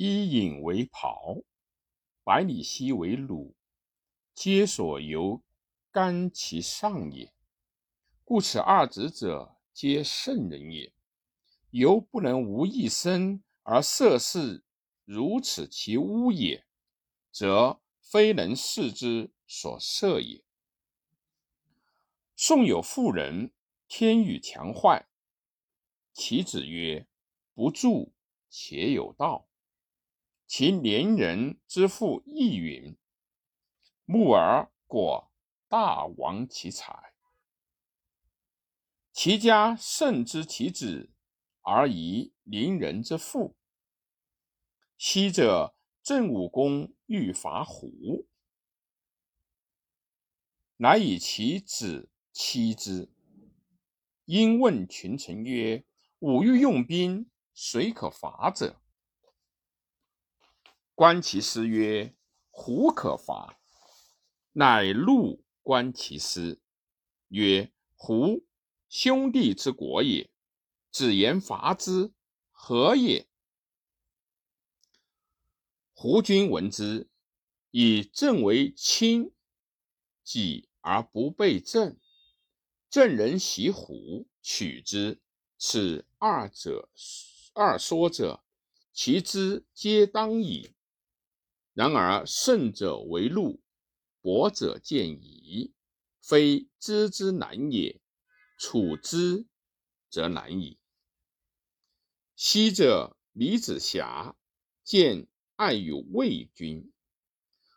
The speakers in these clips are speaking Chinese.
伊尹为袍，百里奚为虏，皆所由干其上也。故此二子者，皆圣人也。犹不能无一身而涉世如此其污也，则非能视之所摄也。宋有妇人，天与强坏，其子曰：“不助，且有道。”其连人之父亦允，木而果大亡其才。其家甚知其子。而疑邻人之父。昔者郑武公欲伐胡，乃以其子欺之。因问群臣曰：“吾欲用兵，谁可伐者？”观其师曰：“胡可伐。”乃怒观其师曰：“胡兄弟之国也。”子言伐之，何也？胡君闻之，以郑为亲，己而不备郑。郑人袭胡，取之。此二者，二说者，其之皆当矣。然而胜者为禄，薄者见矣。非知之难也，处之则难矣。昔者李子瑕见爱于魏君，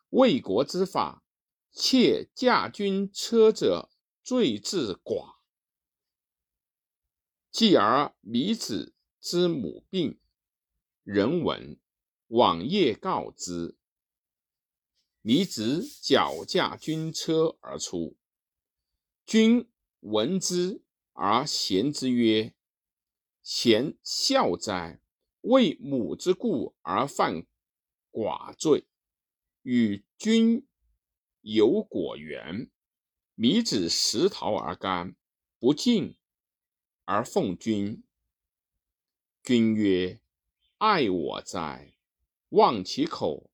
魏国之法，窃驾军车者罪至寡。继而李子之母病，人闻，往夜告之。李子脚驾军车而出，君闻之而贤之曰。贤孝哉！为母之故而犯寡罪，与君有果园。米子食桃而甘，不敬而奉君。君曰：“爱我哉！忘其口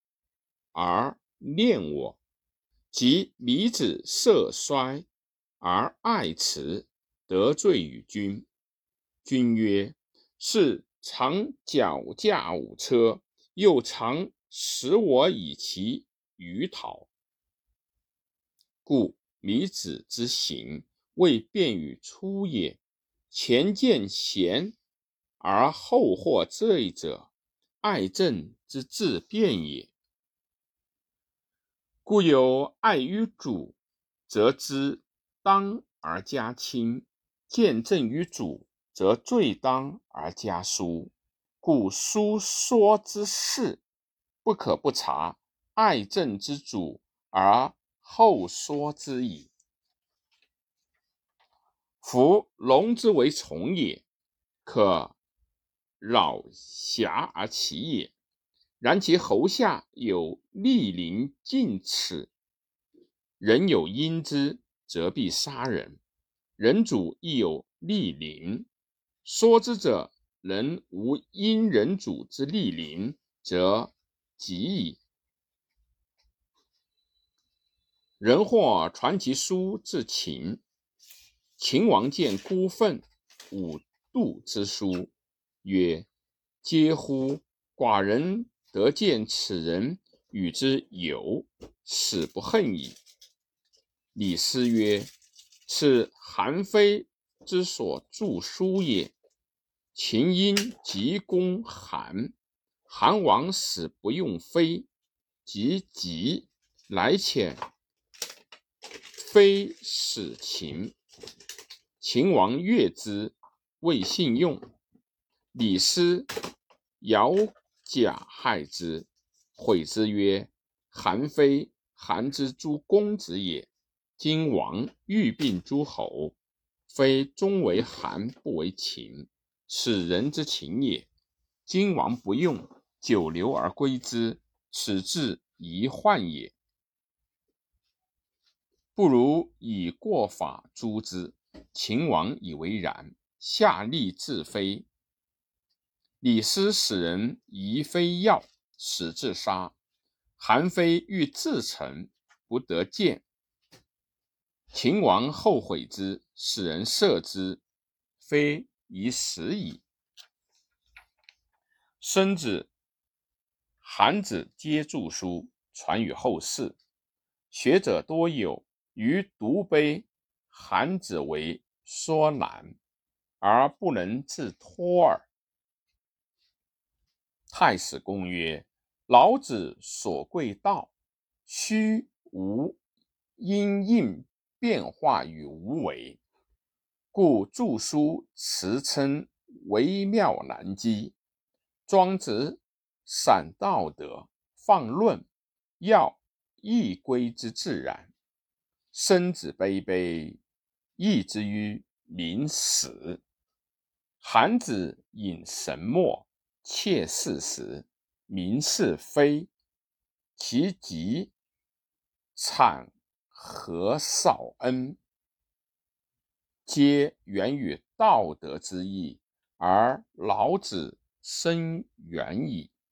而念我。”即米子色衰而爱辞，得罪于君。君曰：“是常脚驾五车，又常使我以其鱼讨，故米子之行未便于出也。前见贤而后获罪者，爱政之自变也。故有爱于主，则之当而加亲；见政于主。”则罪当而加疏，故书说之事，不可不察爱政之主而后说之矣。夫龙之为从也，可扰瑕而起也；然其喉下有利鳞近齿，人有因之，则必杀人。人主亦有利鳞。说之者，人无因人主之利鳞，则吉矣。人或传其书至秦，秦王见孤愤，五度之书，曰：“嗟乎！寡人得见此人，与之友，死不恨矣。”李斯曰：“此韩非之所著书也。”秦因急攻韩，韩王死不用非，即急来遣非使秦。秦王悦之，未信用。李斯遥假害之，悔之曰：“韩非，韩之诸公子也。今王欲并诸侯，非终为韩，不为秦。”此人之情也。今王不用，久留而归之，此至一患也。不如以过法诛之。秦王以为然，下吏自非。李斯使人移非要，使自杀。韩非欲自沉，不得见。秦王后悔之，使人射之，非已死矣。孙子、韩子皆著书，传于后世。学者多有于独碑韩子为说难，而不能自托耳。太史公曰。老子所贵道，虚无因应变化与无为，故著书辞称微妙难机。庄子散道德，放论，要亦归之自然。生子卑卑，义之于民死。韩子引神墨，切事实。明是非，其极产和少恩，皆源于道德之意，而老子深远矣。